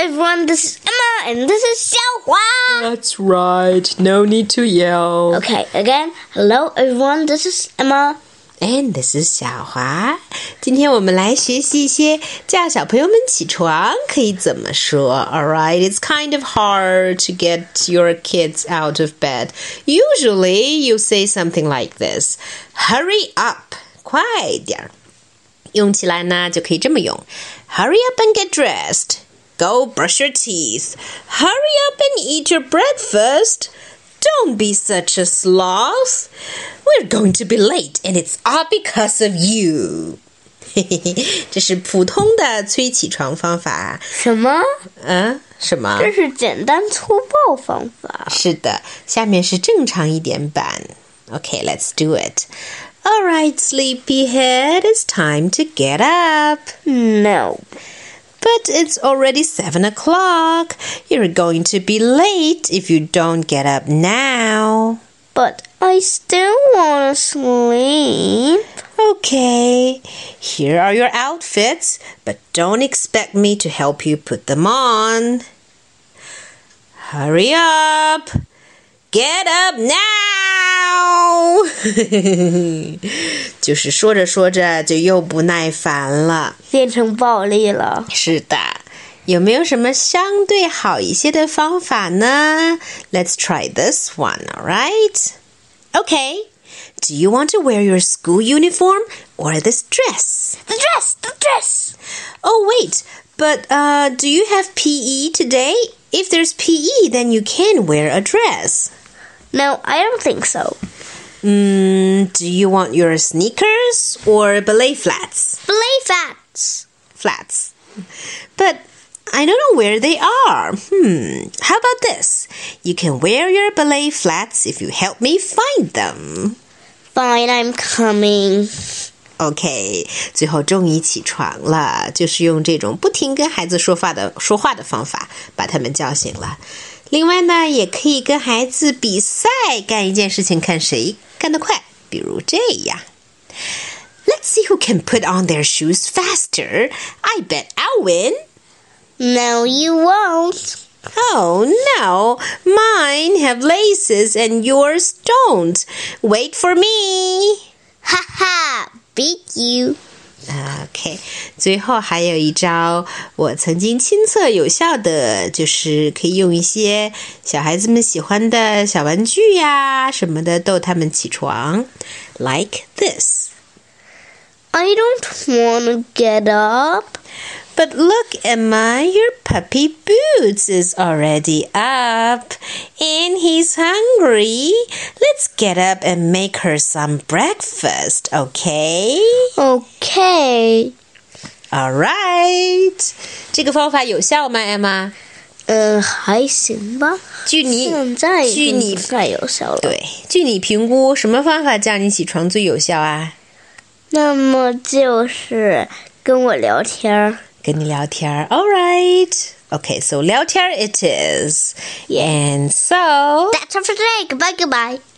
everyone, this is Emma and this is Xiaohua. That's right. No need to yell. Okay, again. Hello everyone, this is Emma. And this is 小华。今天我们来学习一些叫小朋友们起床可以怎么说。All right, it's kind of hard to get your kids out of bed. Usually, you say something like this: "Hurry up，快点儿。”用起来呢，就可以这么用：Hurry up and get dressed. Go brush your teeth. Hurry up and eat your breakfast. Don't be such a sloth. We're going to be late, and it's all because of you. 嘿嘿嘿，这是普通的催起床方法。什么？嗯，什么？这是简单粗暴方法。是的，下面是正常一点版。Okay, let's do it. All right, sleepyhead, it's time to get up. No. But it's already seven o'clock. You're going to be late if you don't get up now. But I still want to sleep. Okay, here are your outfits, but don't expect me to help you put them on. Hurry up! Get up now! 就是说着说着就又不耐烦了，变成暴力了。是的，有没有什么相对好一些的方法呢？Let's try this one, alright? Okay. Do you want to wear your school uniform or this dress? The dress, the dress. Oh, wait, but uh, do you have PE today? If there's PE, then you can wear a dress. No, I don't think so. Mm, do you want your sneakers or ballet flats? Ballet flats. Flats. But I don't know where they are. Hmm. How about this? You can wear your ballet flats if you help me find them. Fine, I'm coming. OK，最后终于起床了，就是用这种不停跟孩子说话的说话的方法把他们叫醒了。另外呢，也可以跟孩子比赛干一件事情，看谁 干得快。比如这样，Let's see who can put on their shoes faster. I bet I'll win. No, you won't. Oh no, mine have laces and yours don't. Wait for me. Ha ha, beat you. OK，最后还有一招，我曾经亲测有效的，就是可以用一些小孩子们喜欢的小玩具呀什么的逗他们起床，like this。I don't wanna get up. But look, Emma, your puppy Boots is already up and he's hungry. Let's get up and make her some breakfast, okay? Okay. All right. 这个方法有效吗，Emma？嗯，还行吧。据你现在据你不太有效了。对，据你评估，什么方法叫你起床最有效啊？那么就是跟我聊天儿。 跟你聊天儿。All right. Okay, so 聊天儿 it is. Yeah. And so That's all for today. Goodbye, goodbye.